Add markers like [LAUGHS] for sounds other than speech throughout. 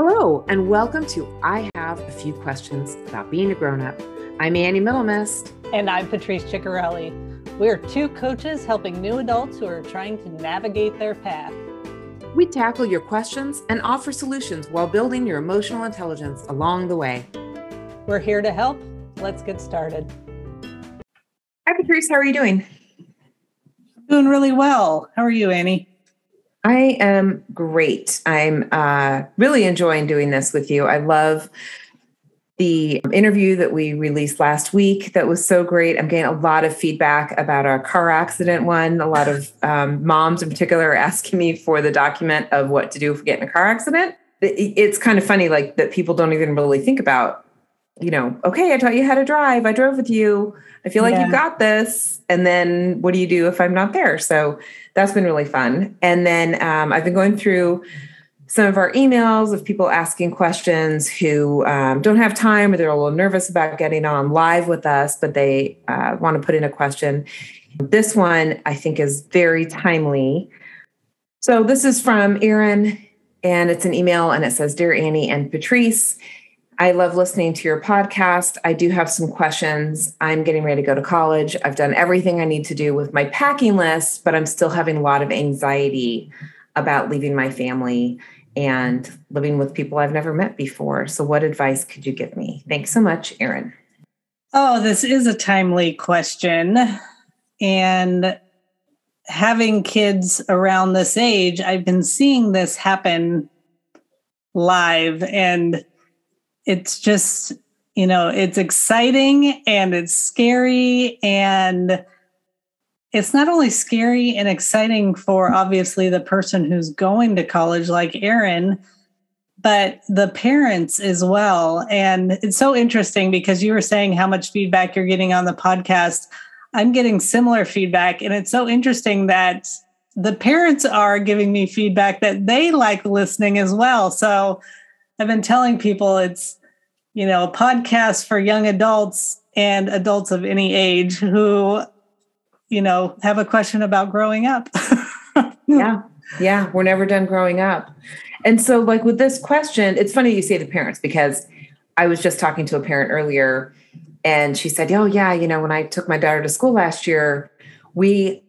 Hello, and welcome to I Have a Few Questions About Being a Grown Up. I'm Annie Middlemist. And I'm Patrice Ciccarelli. We're two coaches helping new adults who are trying to navigate their path. We tackle your questions and offer solutions while building your emotional intelligence along the way. We're here to help. Let's get started. Hi, Patrice. How are you doing? Doing really well. How are you, Annie? I am great. I'm uh, really enjoying doing this with you. I love the interview that we released last week that was so great. I'm getting a lot of feedback about our car accident one. A lot of um, moms in particular are asking me for the document of what to do if we get in a car accident. It's kind of funny, like that people don't even really think about, you know, okay, I taught you how to drive. I drove with you. I feel like yeah. you got this. And then what do you do if I'm not there? So that's been really fun. And then um, I've been going through some of our emails of people asking questions who um, don't have time or they're a little nervous about getting on live with us, but they uh, want to put in a question. This one I think is very timely. So this is from Erin, and it's an email, and it says Dear Annie and Patrice, I love listening to your podcast. I do have some questions. I'm getting ready to go to college. I've done everything I need to do with my packing list, but I'm still having a lot of anxiety about leaving my family and living with people I've never met before. So, what advice could you give me? Thanks so much, Erin. Oh, this is a timely question. And having kids around this age, I've been seeing this happen live. And it's just, you know, it's exciting and it's scary. And it's not only scary and exciting for obviously the person who's going to college like Erin, but the parents as well. And it's so interesting because you were saying how much feedback you're getting on the podcast. I'm getting similar feedback. And it's so interesting that the parents are giving me feedback that they like listening as well. So I've been telling people it's, you know, a podcast for young adults and adults of any age who you know, have a question about growing up. [LAUGHS] yeah. Yeah. We're never done growing up. And so, like with this question, it's funny you say the parents because I was just talking to a parent earlier and she said, Oh, yeah, you know, when I took my daughter to school last year, we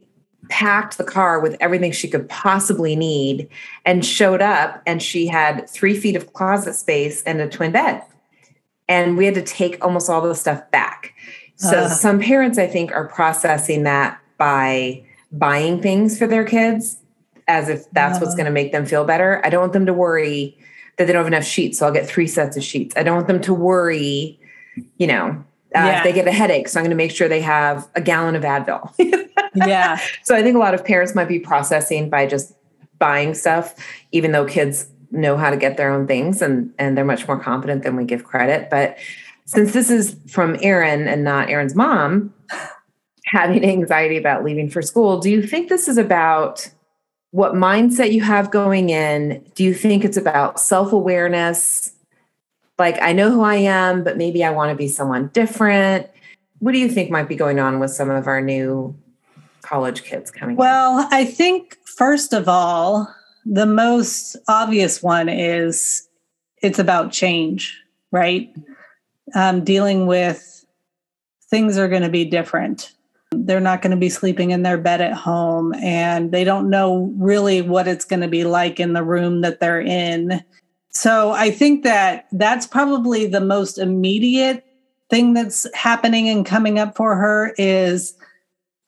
packed the car with everything she could possibly need and showed up and she had three feet of closet space and a twin bed and we had to take almost all the stuff back so uh, some parents, I think, are processing that by buying things for their kids as if that's uh, what's going to make them feel better. I don't want them to worry that they don't have enough sheets, so I'll get three sets of sheets. I don't want them to worry, you know, uh, yeah. if they get a headache, so I'm going to make sure they have a gallon of Advil. [LAUGHS] yeah. [LAUGHS] So I think a lot of parents might be processing by just buying stuff, even though kids know how to get their own things and and they're much more confident than we give credit. But since this is from Erin and not Erin's mom [LAUGHS] having anxiety about leaving for school, do you think this is about what mindset you have going in? Do you think it's about self awareness? Like, I know who I am, but maybe I want to be someone different. What do you think might be going on with some of our new college kids coming? Well? I think, first of all, the most obvious one is it's about change, right? um, dealing with things are going to be different. They're not going to be sleeping in their bed at home, and they don't know really what it's going to be like in the room that they're in. So I think that that's probably the most immediate thing that's happening and coming up for her is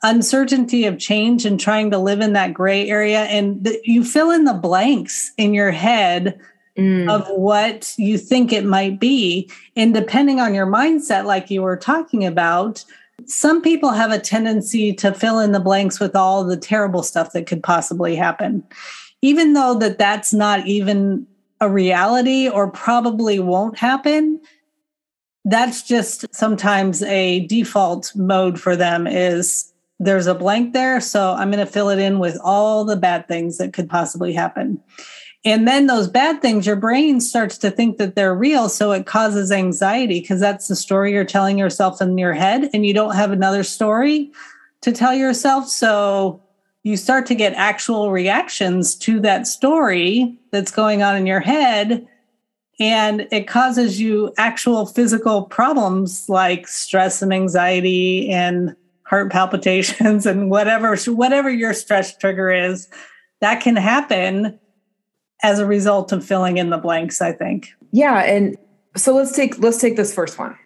uncertainty of change and trying to live in that gray area and th- you fill in the blanks in your head mm. of what you think it might be. And depending on your mindset, like you were talking about, some people have a tendency to fill in the blanks with all the terrible stuff that could possibly happen even though that that's not even a reality or probably won't happen that's just sometimes a default mode for them is there's a blank there so i'm going to fill it in with all the bad things that could possibly happen and then those bad things, your brain starts to think that they're real. So it causes anxiety because that's the story you're telling yourself in your head, and you don't have another story to tell yourself. So you start to get actual reactions to that story that's going on in your head. and it causes you actual physical problems like stress and anxiety and heart palpitations [LAUGHS] and whatever whatever your stress trigger is that can happen as a result of filling in the blanks i think. Yeah and so let's take let's take this first one.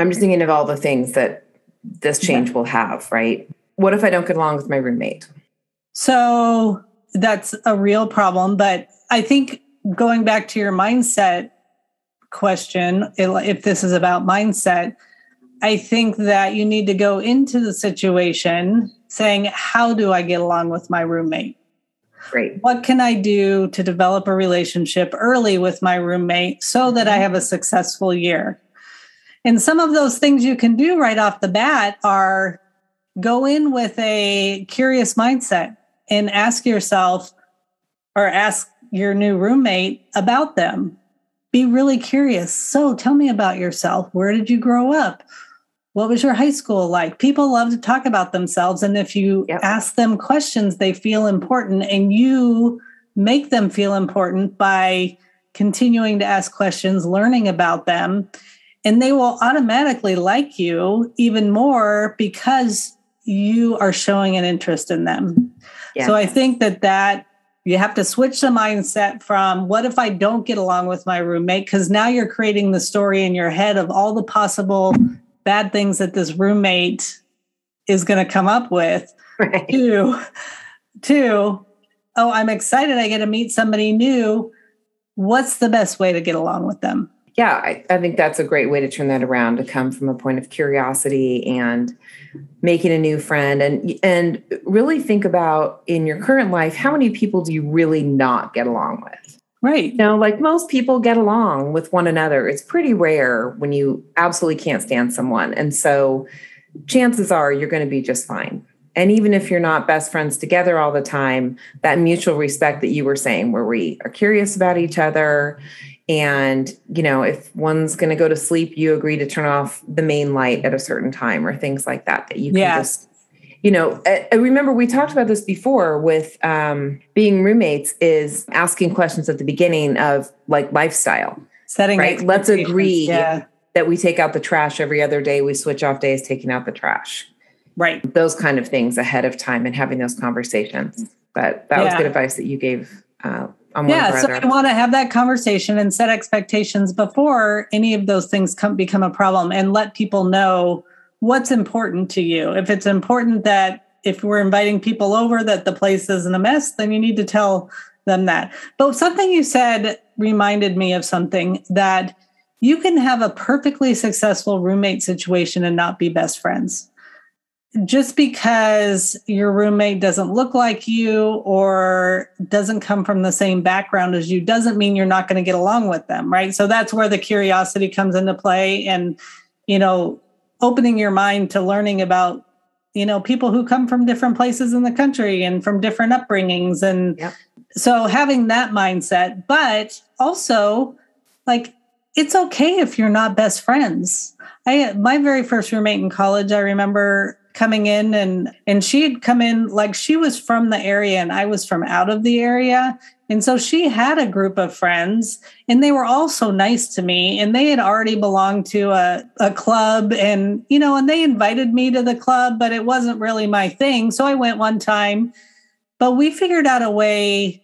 I'm just thinking of all the things that this change will have right? What if i don't get along with my roommate? So that's a real problem but i think going back to your mindset question, if this is about mindset, I think that you need to go into the situation saying, How do I get along with my roommate? Great. What can I do to develop a relationship early with my roommate so that I mm-hmm. have a successful year? And some of those things you can do right off the bat are go in with a curious mindset and ask yourself or ask your new roommate about them. Be really curious. So tell me about yourself. Where did you grow up? What was your high school like? People love to talk about themselves. And if you yep. ask them questions, they feel important and you make them feel important by continuing to ask questions, learning about them. And they will automatically like you even more because you are showing an interest in them. Yeah. So I think that that you have to switch the mindset from what if I don't get along with my roommate? Because now you're creating the story in your head of all the possible bad things that this roommate is going to come up with. Right. Two, two, oh, I'm excited I get to meet somebody new. What's the best way to get along with them? yeah, I, I, think that's a great way to turn that around to come from a point of curiosity and making a new friend and and really think about in your current life how many people do you really not get along with right. You know like most people get along with one another. It's pretty rare when you absolutely can't stand someone. And so chances are you're going to be just fine. And even if you're not best friends together all the time that mutual respect that you were saying where we are curious about each other and you know if one's going to go to sleep you agree to turn off the main light at a certain time or things like that that you can just you know I, remember we talked about this before with um, being roommates is asking questions at the beginning of like lifestyle setting right? Let's agree yeah. that we take out the trash every other day. We switch off days taking out the trash. Right. Those kind of things ahead of time and having those conversations. But that yeah. was good advice that you gave uh, yeah, so you want to have that conversation and set expectations before any of those things come become a problem, and let people know what's important to you. If it's important that if we're inviting people over that the place isn't a mess, then you need to tell them that. But something you said reminded me of something that you can have a perfectly successful roommate situation and not be best friends just because your roommate doesn't look like you or doesn't come from the same background as you doesn't mean you're not going to get along with them right so that's where the curiosity comes into play and you know opening your mind to learning about you know people who come from different places in the country and from different upbringings and yep. so having that mindset but also like it's okay if you're not best friends I my very first roommate in college I remember coming in and and she had come in like she was from the area and I was from out of the area. And so she had a group of friends and they were all so nice to me and they had already belonged to a, a club and you know and they invited me to the club but it wasn't really my thing. So I went one time but we figured out a way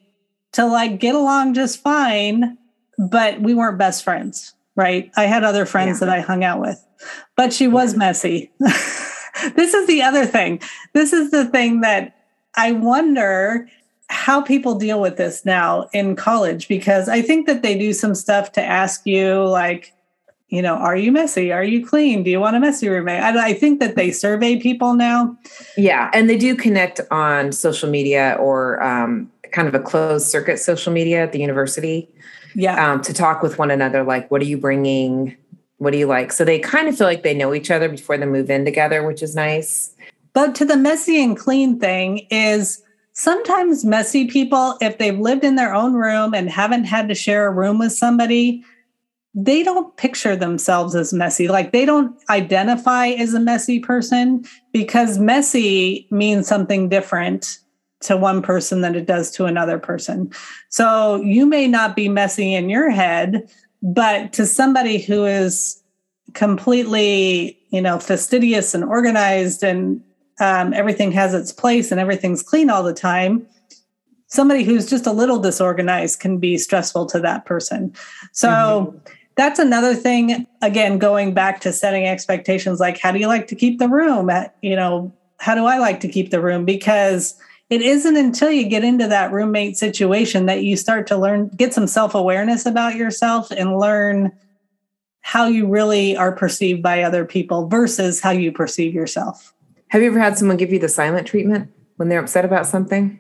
to like get along just fine but we weren't best friends right? I had other friends yeah. that I hung out with but she was messy [LAUGHS] this is the other thing. This is the thing that I wonder how people deal with this now in college because I think that they do some stuff to ask you, like, you know, are you messy? Are you clean? Do you want a messy roommate? I, I think that they survey people now. Yeah. And they do connect on social media or um, kind of a closed circuit social media at the university. Yeah. Um, to talk with one another, like, what are you bringing? What do you like? So they kind of feel like they know each other before they move in together, which is nice. But to the messy and clean thing is sometimes messy people, if they've lived in their own room and haven't had to share a room with somebody, they don't picture themselves as messy. Like they don't identify as a messy person because messy means something different to one person than it does to another person. So you may not be messy in your head, but to somebody who is completely, you know, fastidious and organized and um, everything has its place and everything's clean all the time, somebody who's just a little disorganized can be stressful to that person. So mm-hmm. that's another thing. Again, going back to setting expectations, like how do you like to keep the room? At, you know, how do I like to keep the room? Because it isn't until you get into that roommate situation that you start to learn, get some self awareness about yourself and learn how you really are perceived by other people versus how you perceive yourself. Have you ever had someone give you the silent treatment when they're upset about something?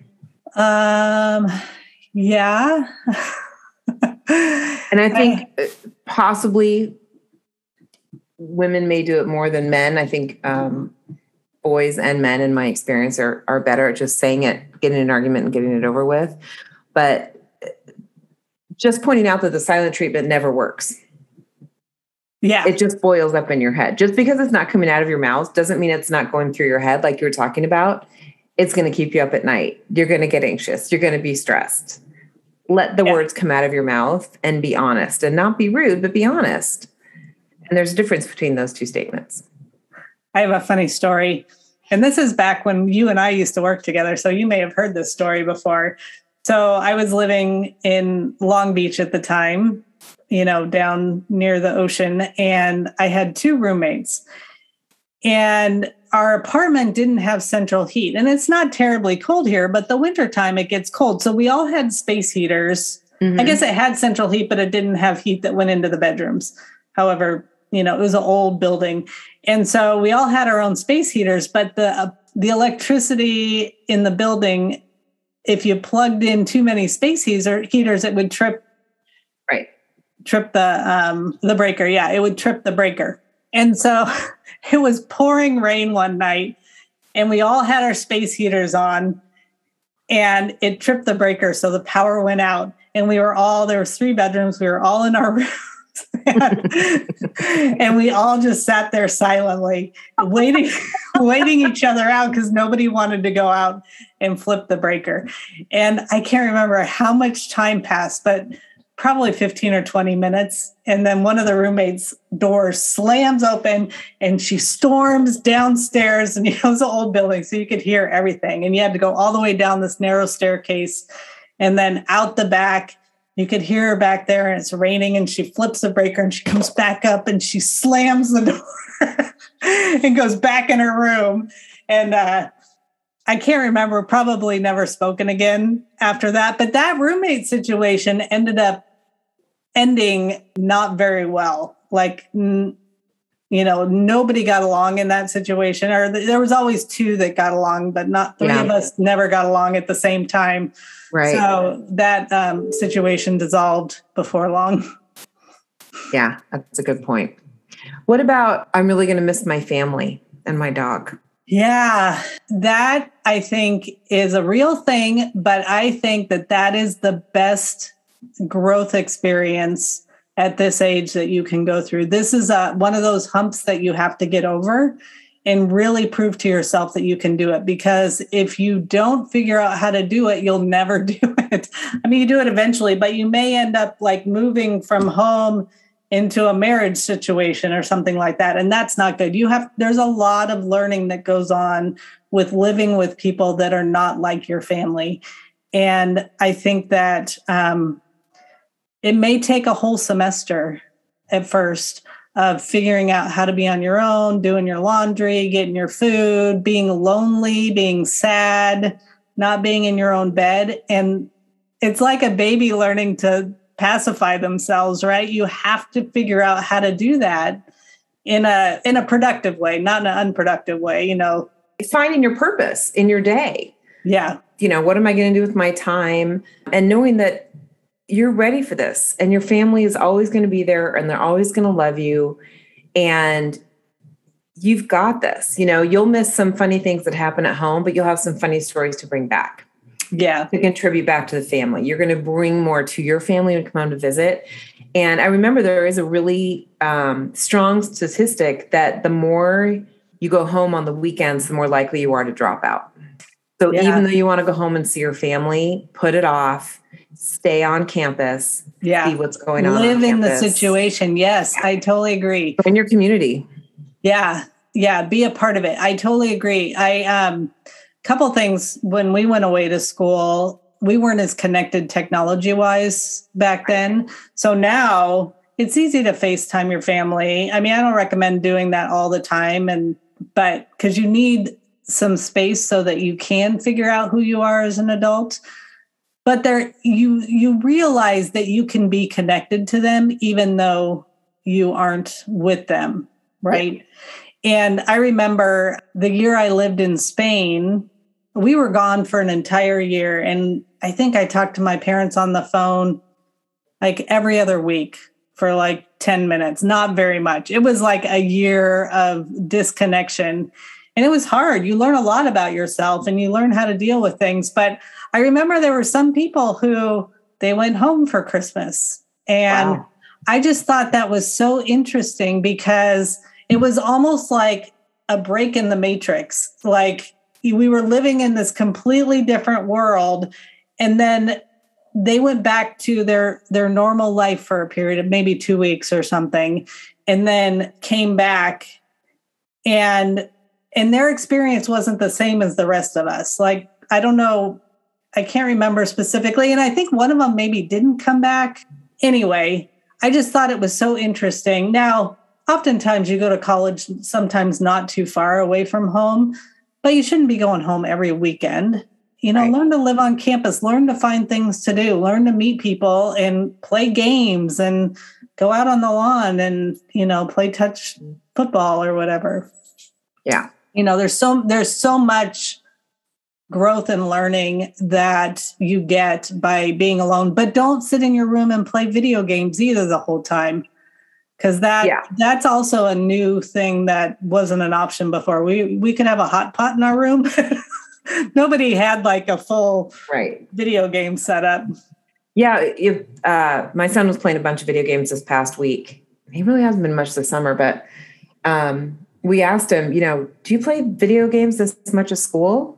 Um, yeah. and I think I, [LAUGHS] possibly women may do it more than men. I think um, boys and men, in my experience, are are better at just saying it, getting an argument, and getting it over with. But uh, just pointing out that the silent treatment never works. Yeah. It just boils up in your head. Just because it's not coming out of your mouth doesn't mean it's not going through your head like you were talking about. It's going to keep you up at night. You're going to get anxious. You're going to be stressed. Let the yeah. words come out of your mouth and be honest and not be rude, but be honest. And there's a difference between those two statements. I have a funny story. And this is back when you and I used to work together. So you may have heard this story before. So I was living in Long Beach at the time, you know, down near the ocean, and I had two roommates. And our apartment didn't have central heat. And it's not terribly cold here, but the wintertime it gets cold. So we all had space heaters. Mm-hmm. I guess it had central heat, but it didn't have heat that went into the bedrooms. However, you know, it was an old building. And so we all had our own space heaters, but the uh, the electricity in the building, if you plugged in too many space heater, heaters, it would trip. Right. Trip the um, the breaker. Yeah, it would trip the breaker. And so [LAUGHS] it was pouring rain one night, and we all had our space heaters on, and it tripped the breaker, so the power went out. And we were all there was three bedrooms. We were all in our [LAUGHS] room [LAUGHS] and we all just sat there silently waiting [LAUGHS] waiting each other out because nobody wanted to go out and flip the breaker. And i can't remember how much time passed but probably 15 or 20 minutes. And then one of the roommates doors slams open and she storms downstairs and [LAUGHS] you know it's an old building so you could hear everything. And you had to go all the way down this narrow staircase and then out the back you could hear her back there and it's raining and she flips the breaker and she comes back up and she slams the [LAUGHS] door and goes back in her room. And uh, i can't remember probably never spoken again after that but that roommate situation ended up ending not very well. Like you know nobody got along in that situation or th- there was always two that got along but not three yeah. of us never got along at the same time Right. So that um, situation dissolved before long. Yeah, that's a good point. What about I'm really going to miss my family and my dog? Yeah, that I think is a real thing, but I think that that is the best growth experience at this age that you can go through. This is a, uh, one of those humps that you have to get over and really prove to yourself that you can do it because if you don't figure out how to do it you'll never [LAUGHS] do it i mean you do it eventually but you may end up like moving from home into a marriage situation or something like that and that's not good you have there's a lot of learning that goes on with living with people that are not like your family and i think that um, it may take a whole semester at first of figuring out how to be on your own, doing your laundry, getting your food, being lonely, being sad, not being in your own bed. And it's like a baby learning to pacify themselves, right? You have to figure out how to do that in a in a productive way, not in an unproductive way, you know. Finding your purpose in your day. Yeah. You know, what am I going to do with my time? And knowing that you're ready for this and your family is always going to be there and they're always going to love you and you've got this you know? You'll miss some funny things that happen at home but you'll have some funny stories to bring back. Yeah. To contribute back to the family. You're going to bring more to your family when you come home to visit. And i remember there is a really um, strong statistic that the more you go home on the weekends the more likely you are to drop out. So Yeah. even though you want to go home and see your family, put it off, stay on campus, see Yeah. what's going on. Live on in the situation. Yes, I totally agree. in your community. Yeah. Yeah, be a part of it. I totally agree. I um couple things when we went away to school, we weren't as connected technology wise back then. So now it's easy to FaceTime your family. I mean, I don't recommend doing that all the time and but cuz you need some space so that you can figure out who you are as an adult. But there you you realize that you can be connected to them even though you aren't with them, right? And I remember the year I lived in Spain, we were gone for an entire year. And I think I talked to my parents on the phone like every other week for like 10 minutes, not very much. It was like a year of disconnection. And it was hard. You learn a lot about yourself and you learn how to deal with things. But I remember there were some people who they went home for Christmas. And Wow. I just thought that was so interesting because it was almost like a break in the matrix. Like we were living in this completely different world. And then they went back to their their normal life for a period of maybe two weeks or something and then came back and and their experience wasn't the same as the rest of us like i don't know i can't remember specifically and i think one of them maybe didn't come back anyway i just thought it was so interesting now oftentimes you go to college sometimes not too far away from home but you shouldn't be going home every weekend you know Right. learn to live on campus learn to find things to do learn to meet people and play games and go out on the lawn and you know play touch football or whatever Yeah. you know there's so there's so much growth and learning that you get by being alone but don't sit in your room and play video games either the whole time because that Yeah. that's also a new thing that wasn't an option before we we could have a hot pot in our room [LAUGHS] nobody had like a full Right. video game setup Yeah. If, uh, my son was playing a bunch of video games this past week. He really hasn't been much this summer, but um, we asked him, you know, do you play video games this much at school?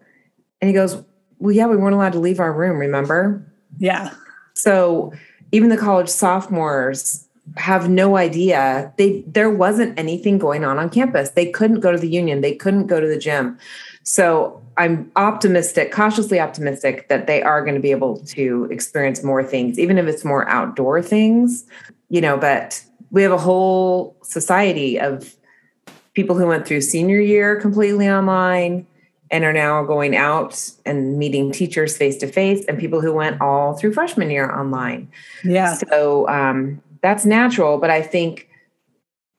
And he goes, well, yeah, we weren't allowed to leave our room, remember? yeah So even the college sophomores have no idea. They there wasn't anything going on on campus. They couldn't go to the union. They couldn't go to the gym. So I'm optimistic, cautiously optimistic that they are going to be able to experience more things, even if it's more outdoor things, you know, but we have a whole society of people who went through senior year completely online and are now going out and meeting teachers face to face and people who went all through freshman year online. yeah So um, that's natural, but I think,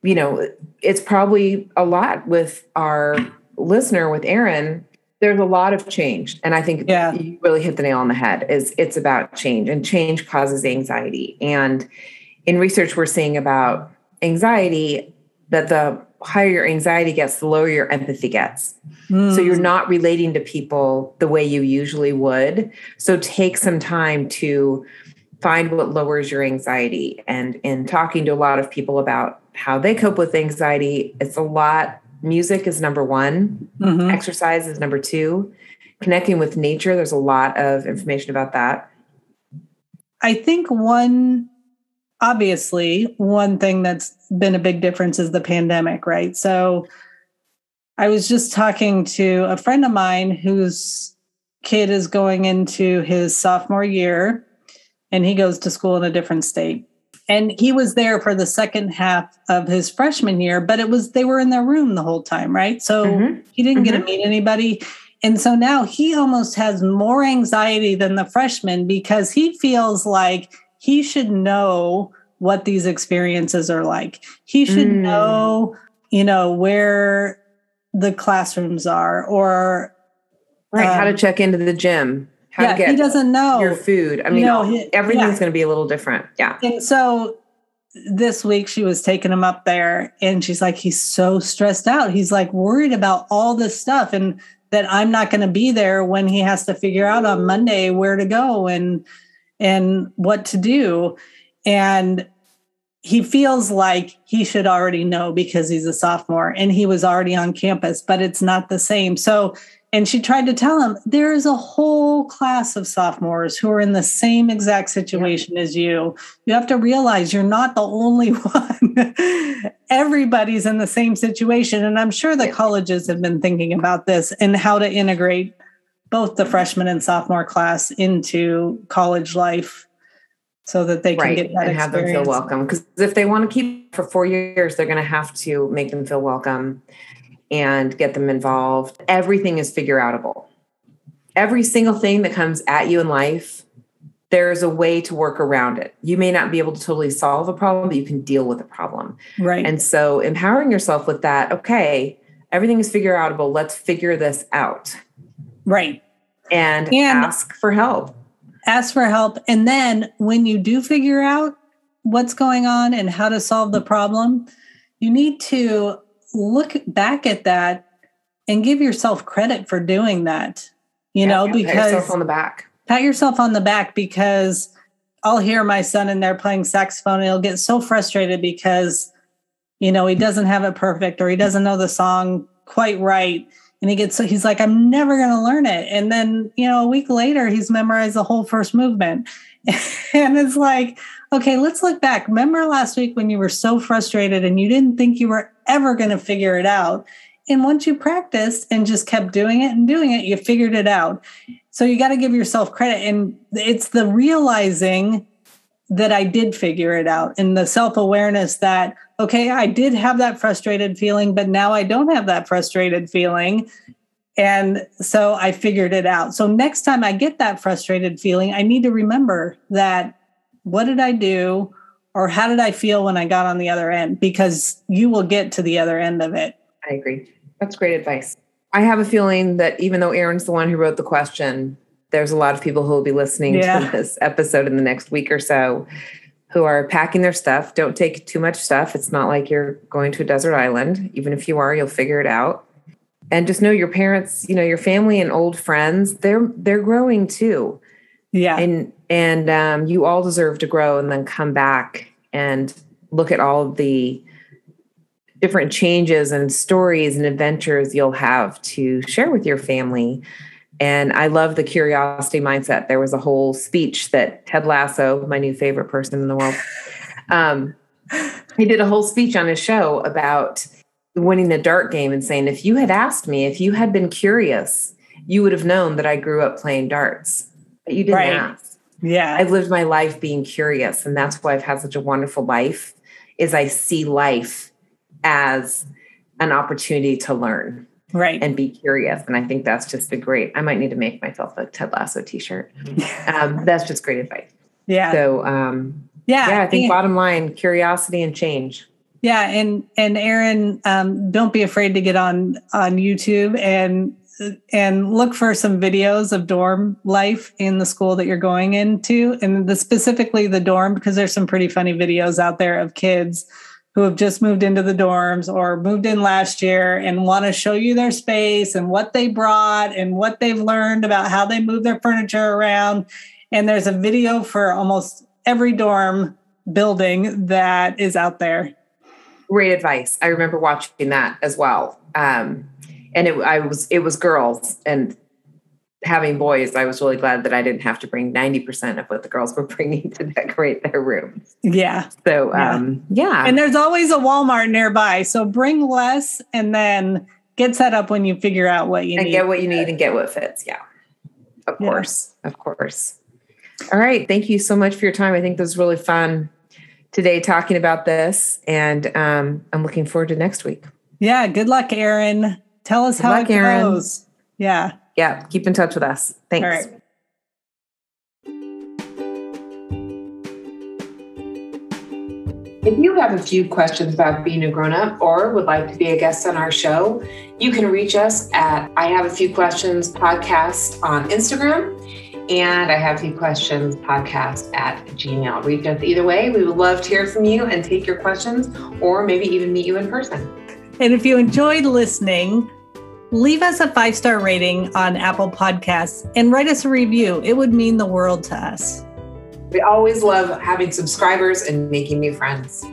you know, it's probably a lot with our listener, with Erin. There's a lot of change, and I think Yeah. you really hit the nail on the head. Is it's about change, and change causes anxiety. And in research, we're seeing about anxiety that the higher your anxiety gets, the lower your empathy gets. So you're not relating to people the way you usually would. So take some time to find what lowers your anxiety. And in talking to a lot of people about how they cope with anxiety, it's a lot. Music is number one, Mhm. exercise is number two. Connecting with nature, there's a lot of information about that. I think one, obviously, one thing that's been a big difference is the pandemic, right? So I was just talking to a friend of mine whose kid is going into his sophomore year and he goes to school in a different state. And he was there for the second half of his freshman year, but it was they were in their room the whole time, right? So Mhm. he didn't get to Mhm. meet anybody. And so now he almost has more anxiety than the freshman because he feels like he should know what these experiences are like. He should Mm. know, you know, where the classrooms are or Right. how to Um, check into the gym, how yeah, to get he doesn't know. your food. I mean, know, he- everything's yeah. going to be a little different. Yeah. And so this week she was taking him up there and she's like, he's so stressed out. He's like worried about all this stuff and that I'm not going to be there when he has to figure out on Monday where to go and and what to do. And he feels like he should already know because he's a sophomore and he was already on campus, but it's not the same. So and she tried to tell him there is a whole class of sophomores who are in the same exact situation yeah. as you. You have to realize you're not the only [LAUGHS] one. Everybody's in the same situation. And I'm sure the colleges have been thinking about this and how to integrate both the freshman and sophomore class into college life so that they can right. get that and have them feel welcome. Because if they want to keep for four years, they're going to have to make them feel welcome and get them involved. Everything is figure outable. Every single thing that comes at you in life, there's a way to work around it. You may not be able to totally solve a problem, but you can deal with a problem. Right. And so empowering yourself with that, okay, everything is figure outable. Let's figure this out. Right. And, and ask for help. Ask for help. And then when you do figure out what's going on and how to solve the problem, you need to look back at that and give yourself credit for doing that. You yeah, know, yeah, because pat yourself on the back. Pat yourself on the back because I'll hear my son in there playing saxophone and he'll get so frustrated because, you know, he doesn't have it perfect or he doesn't know the song quite right. And he gets so he's like, I'm never going to learn it. And then, you know, a week later, he's memorized the whole first movement. [LAUGHS] and it's like, okay, let's look back. Remember last week when you were so frustrated and you didn't think you were ever going to figure it out. And once you practiced and just kept doing it and doing it, you figured it out. So you got to give yourself credit. And it's the realizing that I did figure it out and the self awareness that, okay, I did have that frustrated feeling, but now I don't have that frustrated feeling. And so I figured it out. So next time I get that frustrated feeling, I need to remember that what did I do? or how did I feel when I got on the other end? Because you will get to the other end of it. I agree. That's great advice. I have a feeling that even though Erin's the one who wrote the question, there's a lot of people who will be listening yeah. to this episode in the next week or so who are packing their stuff. Don't take too much stuff. It's not like you're going to a desert island. Even if you are, you'll figure it out. And just know your parents, you know, your family and old friends, they're they're growing too. Yeah. And and um, you all deserve to grow and then come back and look at all the different changes and stories and adventures you'll have to share with your family. And I love the curiosity mindset. There was a whole speech that Ted Lasso, my new favorite person in the world, um, he did a whole speech on his show about winning the dart game and saying, if you had asked me, if you had been curious, you would have known that I grew up playing darts, but you didn't right. ask. Yeah. I've lived my life being curious and that's why I've had such a wonderful life is I see life as an opportunity to learn. Right. And be curious. And I think that's just a great, I might need to make myself a Ted Lasso t-shirt. um, that's just great advice. Yeah. So um yeah, yeah I think bottom line, curiosity and change. Yeah, and and Erin, um, don't be afraid to get on on YouTube and and look for some videos of dorm life in the school that you're going into and the, specifically the dorm because there's some pretty funny videos out there of kids who have just moved into the dorms or moved in last year and want to show you their space and what they brought and what they've learned about how they move their furniture around. And there's a video for almost every dorm building that is out there. Great advice. I remember watching that as well. Um, and it I was it was girls and having boys, I was really glad that I didn't have to bring 90% of what the girls were [LAUGHS] bringing to decorate their rooms. Yeah. So, yeah. um, yeah. And there's always a Walmart nearby. So bring less and then get set up when you figure out what you and need. get what you need and get what fits. Yeah. Of yeah. course. Of course. All right. Thank you so much for your time. I think this was really fun today talking about this. And um, I'm looking forward to next week. Yeah. Good luck, Erin. Tell us Good how luck, it goes. Yeah. Yeah. Keep in touch with us. Thanks. All right. If you have a few questions about being a grown up or would like to be a guest on our show, you can reach us at I Have a Few Questions podcast on Instagram and I Have a Few Questions podcast at Gmail. Reach us either way. We would love to hear from you and take your questions or maybe even meet you in person. And if you enjoyed listening, leave us a five star rating on Apple Podcasts and write us a review. It would mean the world to us. We always love having subscribers and making new friends.